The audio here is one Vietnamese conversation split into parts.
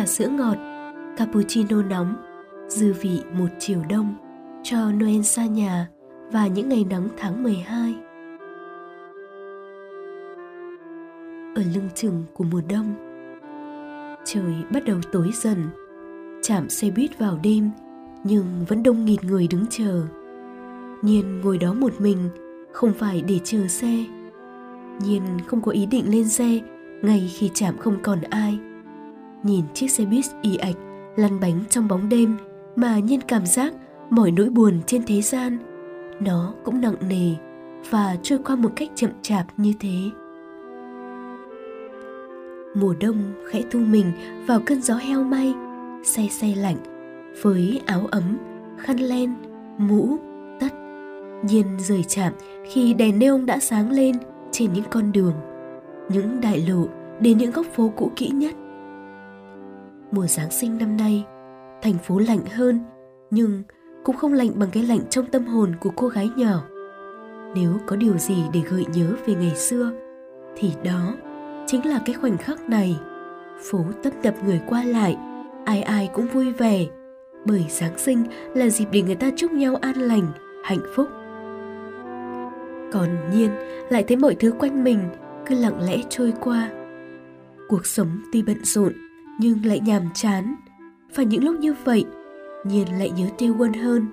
trà sữa ngọt, cappuccino nóng, dư vị một chiều đông cho Noel xa nhà và những ngày nắng tháng 12. Ở lưng chừng của mùa đông, trời bắt đầu tối dần, chạm xe buýt vào đêm nhưng vẫn đông nghịt người đứng chờ. Nhiên ngồi đó một mình, không phải để chờ xe. Nhiên không có ý định lên xe ngay khi chạm không còn ai. Nhìn chiếc xe buýt y ạch lăn bánh trong bóng đêm mà Nhiên cảm giác mọi nỗi buồn trên thế gian nó cũng nặng nề và trôi qua một cách chậm chạp như thế. Mùa đông khẽ thu mình vào cơn gió heo may, say say lạnh, với áo ấm, khăn len, mũ, tất. Nhiên rời chạm khi đèn neon đã sáng lên trên những con đường, những đại lộ đến những góc phố cũ kỹ nhất. Mùa Giáng sinh năm nay, thành phố lạnh hơn, nhưng cũng không lạnh bằng cái lạnh trong tâm hồn của cô gái nhỏ. Nếu có điều gì để gợi nhớ về ngày xưa, thì đó chính là cái khoảnh khắc này. Phố tấp tập người qua lại, ai ai cũng vui vẻ, bởi Giáng sinh là dịp để người ta chúc nhau an lành, hạnh phúc. Còn Nhiên lại thấy mọi thứ quanh mình cứ lặng lẽ trôi qua. Cuộc sống tuy bận rộn nhưng lại nhàm chán. Và những lúc như vậy, Nhiên lại nhớ Tiêu Quân hơn.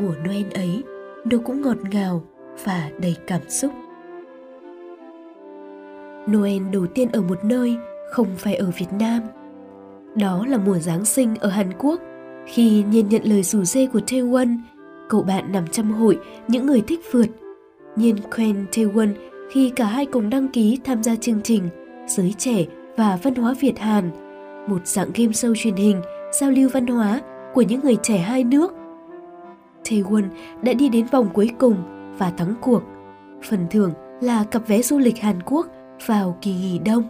Mùa Noel ấy, nó cũng ngọt ngào và đầy cảm xúc. Noel đầu tiên ở một nơi không phải ở Việt Nam. Đó là mùa Giáng sinh ở Hàn Quốc khi Nhiên nhận lời rủ dê của Taewon, cậu bạn nằm trong hội những người thích phượt. Nhiên quen Taewon khi cả hai cùng đăng ký tham gia chương trình Giới trẻ và văn hóa Việt Hàn, một dạng game show truyền hình giao lưu văn hóa của những người trẻ hai nước. Taewon đã đi đến vòng cuối cùng và thắng cuộc. Phần thưởng là cặp vé du lịch Hàn Quốc vào kỳ nghỉ đông.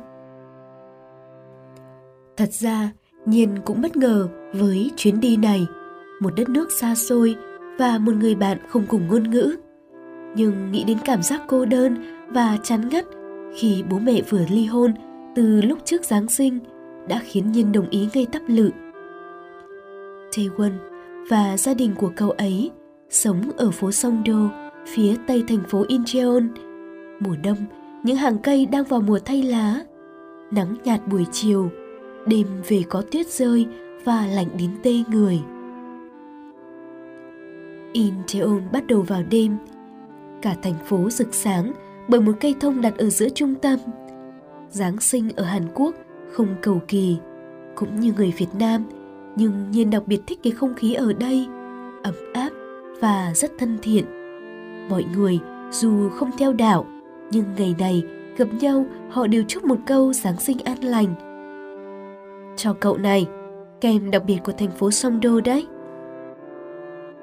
Thật ra, Nhiên cũng bất ngờ với chuyến đi này, một đất nước xa xôi và một người bạn không cùng ngôn ngữ. Nhưng nghĩ đến cảm giác cô đơn và chán ngắt khi bố mẹ vừa ly hôn từ lúc trước Giáng sinh đã khiến Nhiên đồng ý ngay tắp lự. Taewon và gia đình của cậu ấy sống ở phố Songdo, phía tây thành phố Incheon. Mùa đông, những hàng cây đang vào mùa thay lá. Nắng nhạt buổi chiều, đêm về có tuyết rơi và lạnh đến tê người. Incheon bắt đầu vào đêm. Cả thành phố rực sáng bởi một cây thông đặt ở giữa trung tâm. Giáng sinh ở Hàn Quốc không cầu kỳ, cũng như người Việt Nam, nhưng Nhiên đặc biệt thích cái không khí ở đây, ấm áp và rất thân thiện. Mọi người dù không theo đạo, nhưng ngày này gặp nhau họ đều chúc một câu Giáng sinh an lành. Cho cậu này, kem đặc biệt của thành phố Songdo đấy.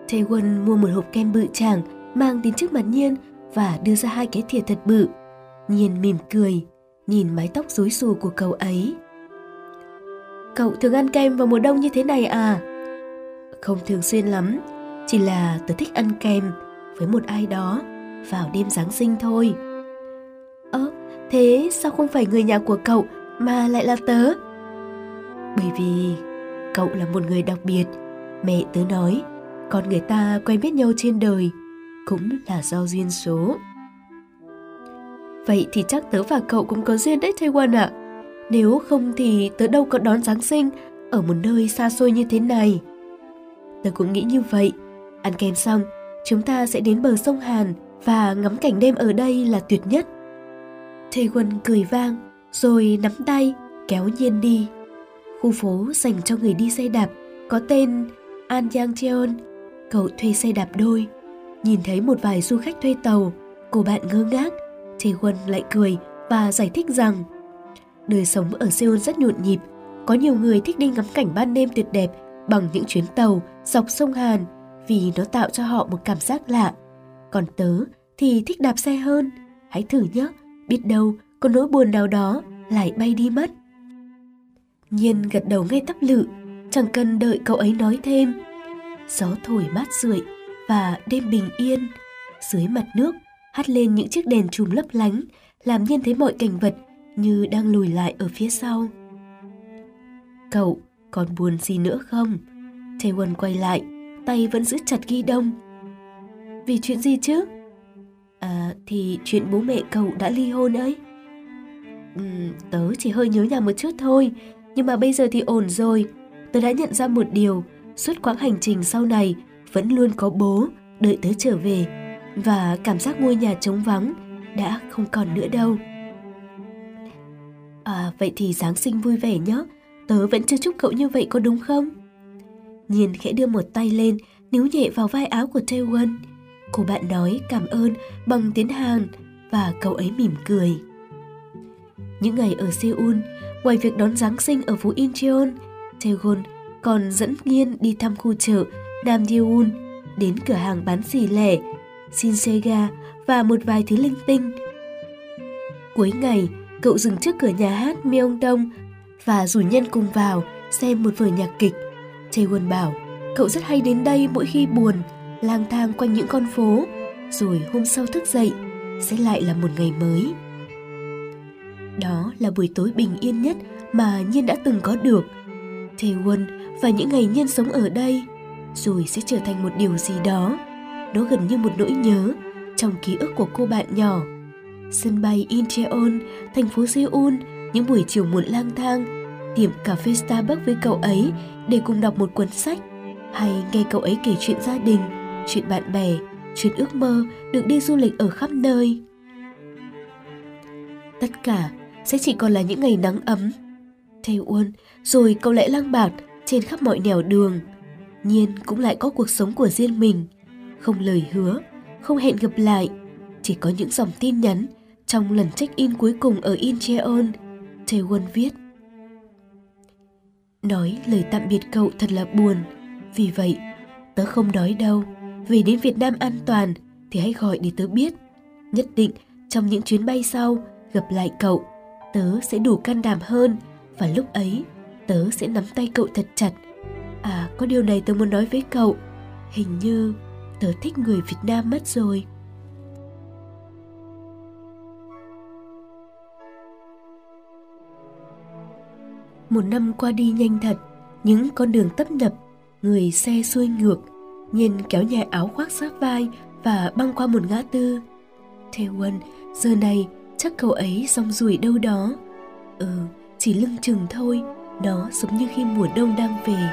Taewon mua một hộp kem bự chàng mang đến trước mặt Nhiên và đưa ra hai cái thìa thật bự. Nhiên mỉm cười, nhìn mái tóc rối xù của cậu ấy. Cậu thường ăn kem vào mùa đông như thế này à? Không thường xuyên lắm, chỉ là tớ thích ăn kem với một ai đó vào đêm Giáng sinh thôi. Ơ, thế sao không phải người nhà của cậu mà lại là tớ? Bởi vì cậu là một người đặc biệt, mẹ tớ nói, con người ta quen biết nhau trên đời cũng là do duyên số. Vậy thì chắc tớ và cậu cũng có duyên đấy Taewon ạ. À. Nếu không thì tớ đâu có đón Giáng sinh ở một nơi xa xôi như thế này. Tớ cũng nghĩ như vậy. Ăn kem xong, chúng ta sẽ đến bờ sông Hàn và ngắm cảnh đêm ở đây là tuyệt nhất. Thê Quân cười vang, rồi nắm tay, kéo Nhiên đi. Khu phố dành cho người đi xe đạp có tên An Yang Cheon. Cậu thuê xe đạp đôi. Nhìn thấy một vài du khách thuê tàu, cô bạn ngơ ngác. Thê Quân lại cười và giải thích rằng Đời sống ở Seoul rất nhộn nhịp, có nhiều người thích đi ngắm cảnh ban đêm tuyệt đẹp bằng những chuyến tàu dọc sông Hàn vì nó tạo cho họ một cảm giác lạ. Còn tớ thì thích đạp xe hơn. Hãy thử nhé, biết đâu có nỗi buồn nào đó lại bay đi mất. Nhiên gật đầu ngay tắp lự, chẳng cần đợi cậu ấy nói thêm. Gió thổi mát rượi và đêm bình yên. Dưới mặt nước hắt lên những chiếc đèn chùm lấp lánh, làm nhiên thấy mọi cảnh vật như đang lùi lại ở phía sau. cậu còn buồn gì nữa không? Taewon quay lại, tay vẫn giữ chặt ghi đông. Vì chuyện gì chứ? À, thì chuyện bố mẹ cậu đã ly hôn ấy. Ừ, tớ chỉ hơi nhớ nhà một chút thôi, nhưng mà bây giờ thì ổn rồi. Tớ đã nhận ra một điều, suốt quãng hành trình sau này vẫn luôn có bố đợi tớ trở về và cảm giác ngôi nhà trống vắng đã không còn nữa đâu. À, vậy thì Giáng sinh vui vẻ nhé, tớ vẫn chưa chúc cậu như vậy có đúng không? Nhiên khẽ đưa một tay lên, níu nhẹ vào vai áo của Taewon. Cô bạn nói cảm ơn bằng tiếng Hàn và cậu ấy mỉm cười. Những ngày ở Seoul, ngoài việc đón Giáng sinh ở phố Incheon, Taewon còn dẫn Nhiên đi thăm khu chợ Nam đến cửa hàng bán xì lẻ, Shinsega và một vài thứ linh tinh. Cuối ngày, cậu dừng trước cửa nhà hát Myeongdong và rủ nhân cùng vào xem một vở nhạc kịch. Taewon bảo, cậu rất hay đến đây mỗi khi buồn, lang thang quanh những con phố, rồi hôm sau thức dậy, sẽ lại là một ngày mới. Đó là buổi tối bình yên nhất mà Nhiên đã từng có được. Taewon và những ngày Nhiên sống ở đây, rồi sẽ trở thành một điều gì đó. Nó gần như một nỗi nhớ trong ký ức của cô bạn nhỏ. Sân bay Incheon, thành phố Seoul, những buổi chiều muộn lang thang, tiệm cà phê Starbucks với cậu ấy để cùng đọc một cuốn sách, hay nghe cậu ấy kể chuyện gia đình, chuyện bạn bè, chuyện ước mơ được đi du lịch ở khắp nơi. Tất cả sẽ chỉ còn là những ngày nắng ấm. Thầy Uôn, rồi cậu lại lang bạt trên khắp mọi nẻo đường. Nhiên cũng lại có cuộc sống của riêng mình, không lời hứa, không hẹn gặp lại, chỉ có những dòng tin nhắn trong lần check-in cuối cùng ở Incheon. Taewon viết Nói lời tạm biệt cậu thật là buồn, vì vậy tớ không nói đâu. Về đến Việt Nam an toàn thì hãy gọi để tớ biết. Nhất định trong những chuyến bay sau gặp lại cậu, tớ sẽ đủ can đảm hơn và lúc ấy tớ sẽ nắm tay cậu thật chặt. À, có điều này tớ muốn nói với cậu. Hình như tớ thích người Việt Nam mất rồi. Một năm qua đi nhanh thật, những con đường tấp nập, người xe xuôi ngược, nhìn kéo nhà áo khoác sát vai và băng qua một ngã tư. Taewon, giờ này chắc cậu ấy rong ruổi đâu đó. Ừ, chỉ lưng chừng thôi, nó giống như khi mùa đông đang về.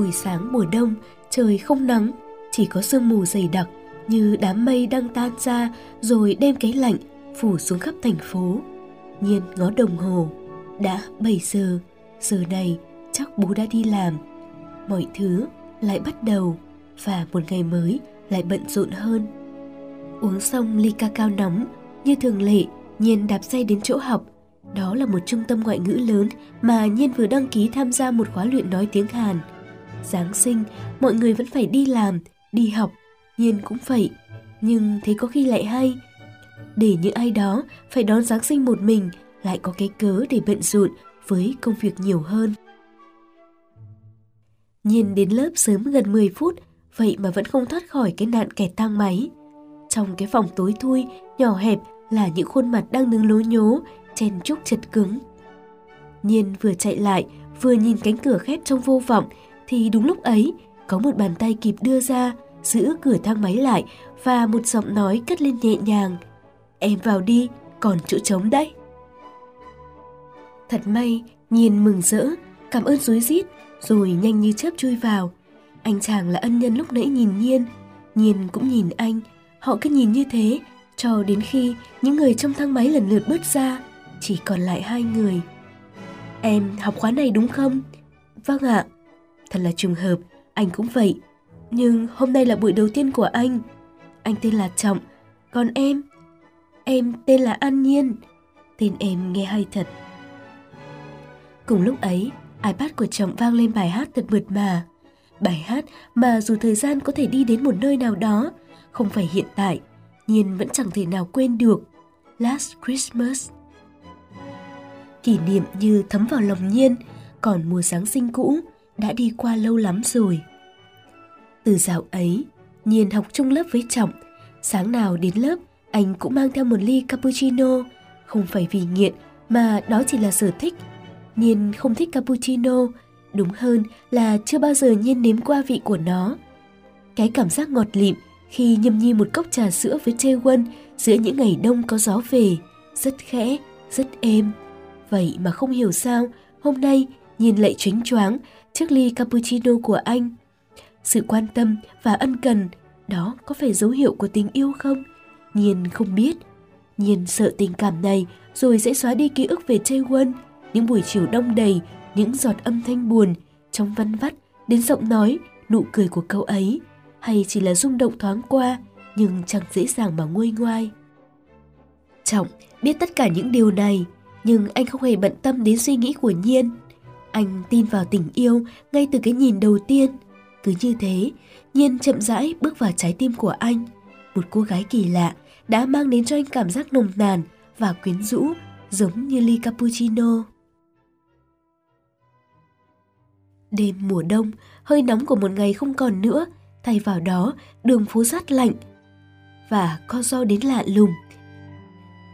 Buổi sáng mùa đông, trời không nắng, chỉ có sương mù dày đặc như đám mây đang tan ra rồi đem cái lạnh phủ xuống khắp thành phố. Nhiên ngó đồng hồ, đã 7 giờ, giờ này chắc bố đã đi làm. Mọi thứ lại bắt đầu và một ngày mới lại bận rộn hơn. Uống xong ly ca cao nóng, như thường lệ, Nhiên đạp xe đến chỗ học. Đó là một trung tâm ngoại ngữ lớn mà Nhiên vừa đăng ký tham gia một khóa luyện nói tiếng Hàn. Giáng sinh, mọi người vẫn phải đi làm, đi học, Nhiên cũng vậy. Nhưng thế có khi lại hay. Để những ai đó phải đón Giáng sinh một mình lại có cái cớ để bận rộn với công việc nhiều hơn. Nhiên đến lớp sớm gần 10 phút, vậy mà vẫn không thoát khỏi cái nạn kẹt thang máy. Trong cái phòng tối thui, nhỏ hẹp là những khuôn mặt đang đứng lố nhố, chen chúc chật cứng. Nhiên vừa chạy lại, vừa nhìn cánh cửa khép trong vô vọng, thì đúng lúc ấy, có một bàn tay kịp đưa ra, giữ cửa thang máy lại và một giọng nói cất lên nhẹ nhàng. Em vào đi, còn chỗ trống đấy. Thật may, Nhiên mừng rỡ, cảm ơn rối rít, rồi nhanh như chớp chui vào. Anh chàng là ân nhân lúc nãy nhìn Nhiên, Nhiên cũng nhìn anh, họ cứ nhìn như thế cho đến khi những người trong thang máy lần lượt bước ra, chỉ còn lại hai người. Em học khóa này đúng không? Vâng ạ. Thật là trùng hợp, anh cũng vậy. Nhưng hôm nay là buổi đầu tiên của anh. Anh tên là Trọng, còn em? Em tên là An Nhiên. Tên em nghe hay thật. Cùng lúc ấy, iPad của Trọng vang lên bài hát thật mượt mà. Bài hát mà dù thời gian có thể đi đến một nơi nào đó, không phải hiện tại, Nhiên vẫn chẳng thể nào quên được. Last Christmas. Kỷ niệm như thấm vào lòng Nhiên, còn mùa Giáng sinh cũ đã đi qua lâu lắm rồi. Từ dạo ấy, Nhiên học chung lớp với Trọng, sáng nào đến lớp Anh cũng mang theo một ly cappuccino, không phải vì nghiện mà đó chỉ là sở thích. Nhiên không thích cappuccino, đúng hơn là chưa bao giờ Nhiên nếm qua vị của nó. Cái cảm giác ngọt lịm khi nhâm nhi một cốc trà sữa với Chê Quân giữa những ngày đông có gió về, rất khẽ, rất êm. Vậy mà không hiểu sao, hôm nay Nhiên lại chuyến choáng chiếc ly cappuccino của anh. Sự quan tâm và ân cần, đó có phải dấu hiệu của tình yêu không? Nhiên không biết. Nhiên sợ tình cảm này rồi sẽ xóa đi ký ức về Chê Quân, những buổi chiều đông đầy, những giọt âm thanh buồn, trong văn vắt, đến giọng nói, nụ cười của cậu ấy, hay chỉ là rung động thoáng qua, nhưng chẳng dễ dàng mà nguôi ngoai. Trọng biết tất cả những điều này, nhưng anh không hề bận tâm đến suy nghĩ của Nhiên. Anh tin vào tình yêu ngay từ cái nhìn đầu tiên. Cứ như thế, Nhiên chậm rãi bước vào trái tim của anh. Một cô gái kỳ lạ đã mang đến cho anh cảm giác nồng nàn và quyến rũ giống như ly cappuccino. Đêm mùa đông, hơi nóng của một ngày không còn nữa, thay vào đó đường phố sát lạnh và co do đến lạ lùng.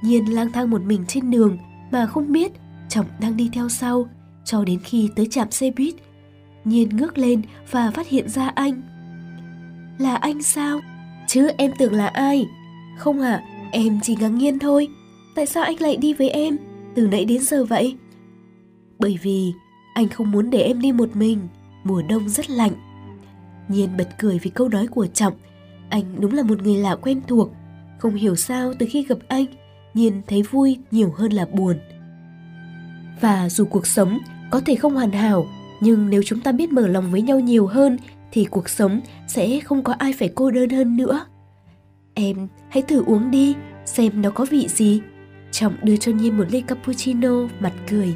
Nhiên lang thang một mình trên đường mà không biết Trọng đang đi theo sau cho đến khi tới trạm xe buýt. Nhiên ngước lên và phát hiện ra anh. Là anh sao? Chứ em tưởng là ai? Không ạ, à, em chỉ ngạc nhiên thôi. Tại sao anh lại đi với em? Từ nãy đến giờ vậy? Bởi vì anh không muốn để em đi một mình. Mùa đông rất lạnh. Nhiên bật cười vì câu nói của Trọng. Anh đúng là một người lạ quen thuộc. Không hiểu sao từ khi gặp anh, Nhiên thấy vui nhiều hơn là buồn. Và dù cuộc sống có thể không hoàn hảo, nhưng nếu chúng ta biết mở lòng với nhau nhiều hơn thì cuộc sống sẽ không có ai phải cô đơn hơn nữa. Em hãy thử uống đi, xem nó có vị gì. Trọng đưa cho Nhiên một ly cappuccino, mặt cười.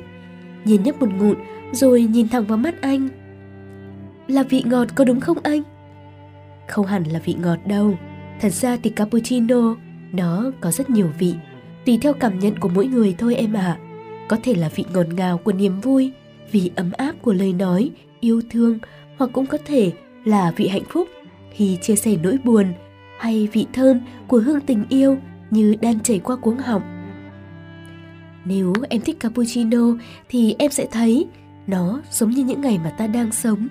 Nhiên nhấp một ngụm rồi nhìn thẳng vào mắt anh. Là vị ngọt có đúng không anh? Không hẳn là vị ngọt đâu. Thật ra thì cappuccino nó có rất nhiều vị, tùy theo cảm nhận của mỗi người thôi em ạ. À. Có thể là vị ngọt ngào của niềm vui, vị ấm áp của lời nói, yêu thương hoặc cũng có thể là vị hạnh phúc khi chia sẻ nỗi buồn hay vị thơm của hương tình yêu như đang chảy qua cuống họng. Nếu em thích cappuccino thì em sẽ thấy nó giống như những ngày mà ta đang sống.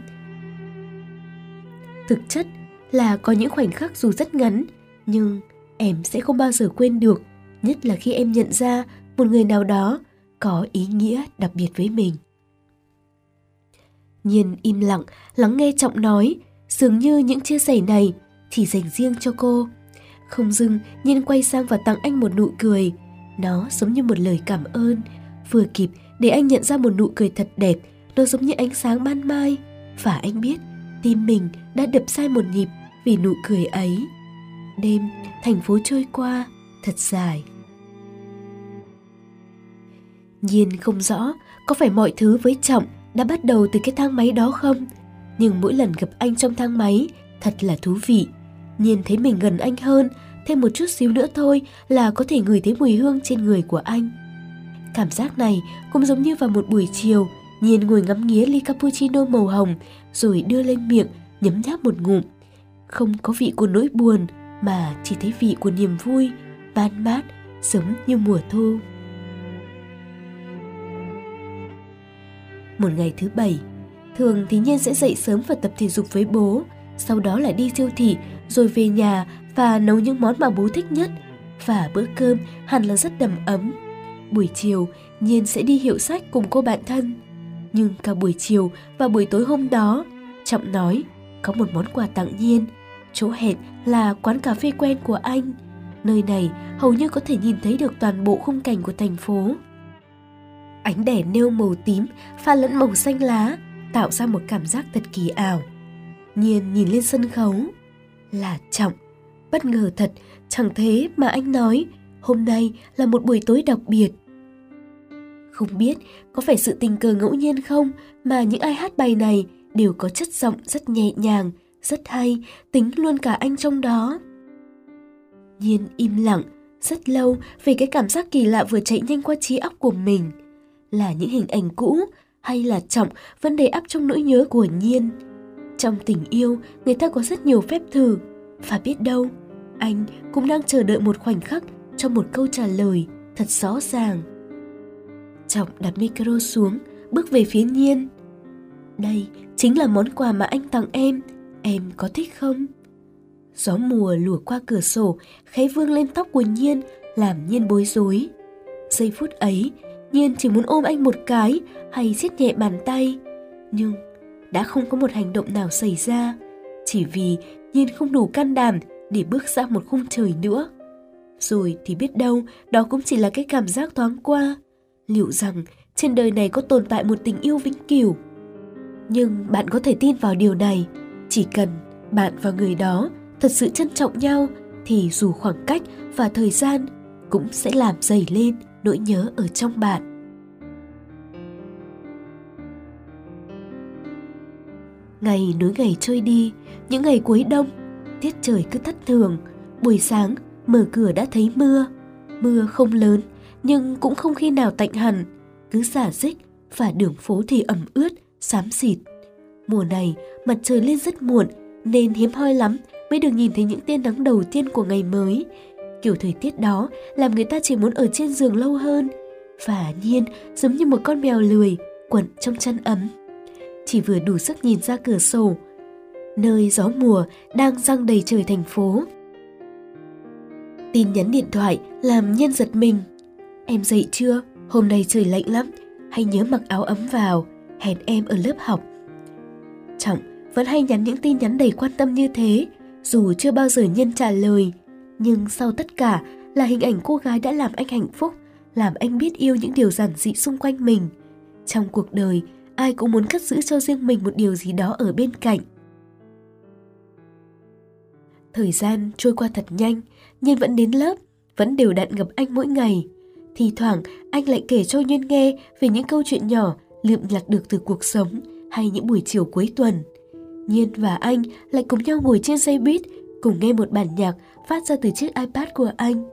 Thực chất là có những khoảnh khắc dù rất ngắn nhưng em sẽ không bao giờ quên được, nhất là khi em nhận ra một người nào đó có ý nghĩa đặc biệt với mình. Nhiên im lặng, lắng nghe Trọng nói, dường như những chia sẻ này chỉ dành riêng cho cô. Không dưng, Nhiên quay sang và tặng anh một nụ cười. Nó giống như một lời cảm ơn, vừa kịp để anh nhận ra một nụ cười thật đẹp, nó giống như ánh sáng ban mai. Và anh biết, tim mình đã đập sai một nhịp vì nụ cười ấy. Đêm, thành phố trôi qua, thật dài. Nhiên không rõ có phải mọi thứ với Trọng đã bắt đầu từ cái thang máy đó không? Nhưng mỗi lần gặp anh trong thang máy, thật là thú vị. Nhiên thấy mình gần anh hơn, thêm một chút xíu nữa thôi là có thể ngửi thấy mùi hương trên người của anh. Cảm giác này cũng giống như vào một buổi chiều, Nhiên ngồi ngắm nghía ly cappuccino màu hồng rồi đưa lên miệng nhấm nháp một ngụm. Không có vị của nỗi buồn mà chỉ thấy vị của niềm vui, ban mát, giống như mùa thu. Một ngày thứ bảy, thường thì Nhiên sẽ dậy sớm và tập thể dục với bố, sau đó là đi siêu thị rồi về nhà và nấu những món mà bố thích nhất. Và bữa cơm hẳn là rất đầm ấm. Buổi chiều, Nhiên sẽ đi hiệu sách cùng cô bạn thân. Nhưng cả buổi chiều và buổi tối hôm đó, Trọng nói có một món quà tặng Nhiên. Chỗ hẹn là quán cà phê quen của anh. Nơi này hầu như có thể nhìn thấy được toàn bộ khung cảnh của thành phố. Ánh đèn nêu màu tím pha lẫn màu xanh lá tạo ra một cảm giác thật kỳ ảo. Nhiên nhìn lên sân khấu. Là Trọng. Bất ngờ thật, chẳng thế mà anh nói hôm nay là một buổi tối đặc biệt. Không biết có phải sự tình cờ ngẫu nhiên không mà những ai hát bài này đều có chất giọng rất nhẹ nhàng, rất hay, tính luôn cả anh trong đó. Nhiên im lặng, rất lâu về cái cảm giác kỳ lạ vừa chạy nhanh qua trí óc của mình. Là những hình ảnh cũ hay là trọng vẫn đầy ắp trong nỗi nhớ của Nhiên. Trong tình yêu, người ta có rất nhiều phép thử, và biết đâu, Anh cũng đang chờ đợi một khoảnh khắc cho một câu trả lời thật rõ ràng. Trọng đặt micro xuống, bước về phía Nhiên. Đây chính là món quà mà anh tặng em, em có thích không? Gió mùa lùa qua cửa sổ, khẽ vương lên tóc của Nhiên, làm Nhiên bối rối. Giây phút ấy, Nhiên chỉ muốn ôm anh một cái hay siết nhẹ bàn tay. Nhưng đã không có một hành động nào xảy ra, chỉ vì Nhiên không đủ can đảm để bước ra một khung trời nữa. Rồi thì biết đâu đó cũng chỉ là cái cảm giác thoáng qua. Liệu rằng trên đời này có tồn tại một tình yêu vĩnh cửu? Nhưng bạn có thể tin vào điều này, chỉ cần bạn và người đó thật sự trân trọng nhau thì dù khoảng cách và thời gian cũng sẽ làm dày lên nỗi nhớ ở trong bạn. Ngày nối ngày trôi đi, những ngày cuối đông, tiết trời cứ thất thường. Buổi sáng, mở cửa đã thấy mưa. Mưa không lớn, nhưng cũng không khi nào tạnh hẳn. Cứ xả dích và đường phố thì ẩm ướt, xám xịt. Mùa này, mặt trời lên rất muộn, nên hiếm hoi lắm mới được nhìn thấy những tia nắng đầu tiên của ngày mới. Kiểu thời tiết đó làm người ta chỉ muốn ở trên giường lâu hơn. Và nhiên giống như một con mèo lười, quẩn trong chăn ấm chỉ vừa đủ sức nhìn ra cửa sổ, nơi gió mùa đang răng đầy trời thành phố. Tin nhắn điện thoại làm nhân giật mình. Em dậy chưa? Hôm nay trời lạnh lắm, hãy nhớ mặc áo ấm vào, hẹn em ở lớp học. Trọng vẫn hay nhắn những tin nhắn đầy quan tâm như thế, dù chưa bao giờ nhân trả lời. Nhưng sau tất cả là hình ảnh cô gái đã làm anh hạnh phúc, làm anh biết yêu những điều giản dị xung quanh mình. Trong cuộc đời, ai cũng muốn cất giữ cho riêng mình một điều gì đó ở bên cạnh. Thời gian trôi qua thật nhanh, Nhiên vẫn đến lớp, vẫn đều đặn gặp anh mỗi ngày. Thì thoảng anh lại kể cho Nhiên nghe về những câu chuyện nhỏ lượm nhặt được từ cuộc sống hay những buổi chiều cuối tuần. Nhiên và anh lại cùng nhau ngồi trên xe buýt, cùng nghe một bản nhạc phát ra từ chiếc iPad của anh.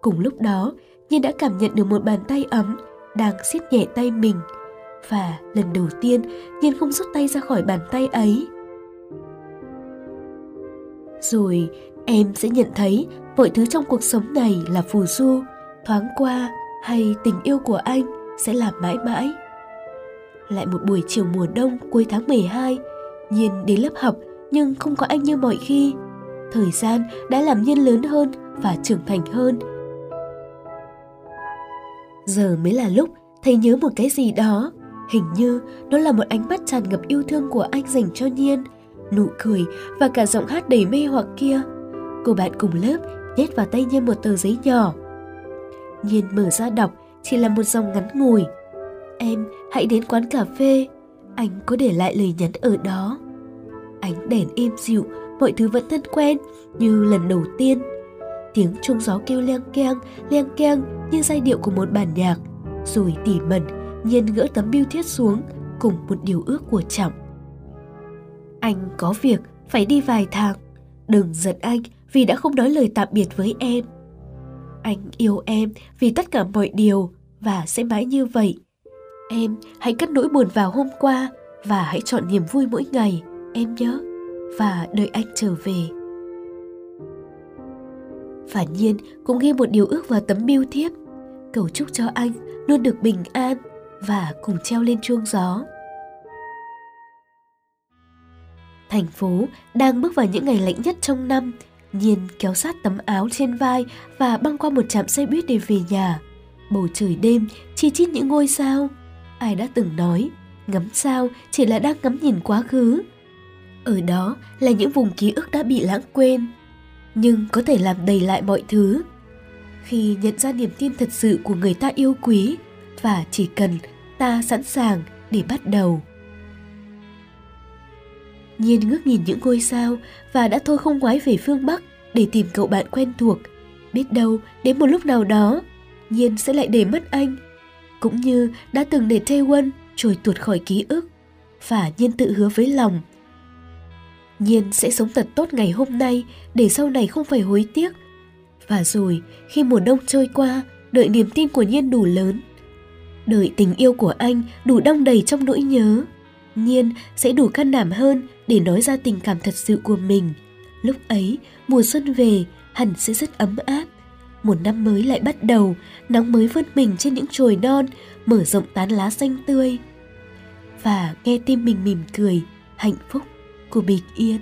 Cùng lúc đó, Nhiên đã cảm nhận được một bàn tay ấm đang siết nhẹ tay mình – và lần đầu tiên Nhiên không rút tay ra khỏi bàn tay ấy. Rồi em sẽ nhận thấy mọi thứ trong cuộc sống này là phù du, thoáng qua hay tình yêu của anh sẽ làm mãi mãi. Lại một buổi chiều mùa đông cuối tháng 12, Nhiên đến lớp học nhưng không có anh như mọi khi. Thời gian đã làm Nhiên lớn hơn và trưởng thành hơn. Giờ mới là lúc thầy nhớ một cái gì đó Hình như đó là một ánh mắt tràn ngập yêu thương của anh dành cho Nhiên, nụ cười và cả giọng hát đầy mê hoặc kia. Cô bạn cùng lớp nhét vào tay Nhiên một tờ giấy nhỏ. Nhiên mở ra đọc chỉ là một dòng ngắn ngủi. Em hãy đến quán cà phê, anh có để lại lời nhắn ở đó. Ánh đèn êm dịu, mọi thứ vẫn thân quen như lần đầu tiên. Tiếng chuông gió kêu leng keng, leng keng như giai điệu của một bản nhạc, rồi tỉ mẩn Nhiên gỡ tấm biêu thiết xuống cùng một điều ước của Trọng. Anh có việc phải đi vài tháng. Đừng giận anh vì đã không nói lời tạm biệt với em. Anh yêu em vì tất cả mọi điều và sẽ mãi như vậy. Em hãy cất nỗi buồn vào hôm qua và hãy chọn niềm vui mỗi ngày, em nhớ. Và đợi anh trở về. Phản nhiên cũng ghi một điều ước vào tấm biêu thiếp. Cầu chúc cho anh luôn được bình an và cùng treo lên chuông gió. Thành phố đang bước vào những ngày lạnh nhất trong năm, Nhiên kéo sát tấm áo trên vai và băng qua một trạm xe buýt để về nhà. Bầu trời đêm chi chít những ngôi sao. Ai đã từng nói, ngắm sao chỉ là đang ngắm nhìn quá khứ. Ở đó là những vùng ký ức đã bị lãng quên, nhưng có thể làm đầy lại mọi thứ. Khi nhận ra niềm tin thật sự của người ta yêu quý và chỉ cần ta sẵn sàng để bắt đầu. Nhiên ngước nhìn những ngôi sao và đã thôi không ngoái về phương Bắc để tìm cậu bạn quen thuộc. Biết đâu đến một lúc nào đó, Nhiên sẽ lại để mất anh. Cũng như đã từng để Taewon trôi tuột khỏi ký ức. Và Nhiên tự hứa với lòng. Nhiên sẽ sống thật tốt ngày hôm nay để sau này không phải hối tiếc. Và rồi khi mùa đông trôi qua, đợi niềm tin của Nhiên đủ lớn Đợi tình yêu của anh đủ đong đầy trong nỗi nhớ. Nhiên sẽ đủ can đảm hơn để nói ra tình cảm thật sự của mình. Lúc ấy, mùa xuân về hẳn sẽ rất ấm áp. Một năm mới lại bắt đầu, nắng mới vươn mình trên những chồi non, mở rộng tán lá xanh tươi. Và nghe tim mình mỉm cười, hạnh phúc của bình yên.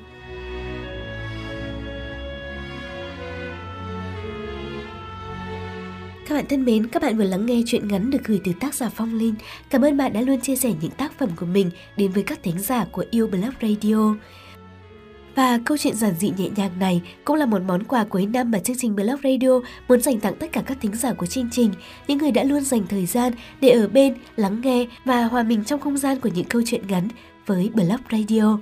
Các bạn thân mến, các bạn vừa lắng nghe chuyện ngắn được gửi từ tác giả Phong Linh. Cảm ơn bạn đã luôn chia sẻ những tác phẩm của mình đến với các thính giả của Yêu Blog Radio. Và câu chuyện giản dị nhẹ nhàng này cũng là một món quà cuối năm mà chương trình Blog Radio muốn dành tặng tất cả các thính giả của chương trình, những người đã luôn dành thời gian để ở bên, lắng nghe và hòa mình trong không gian của những câu chuyện ngắn với Blog Radio.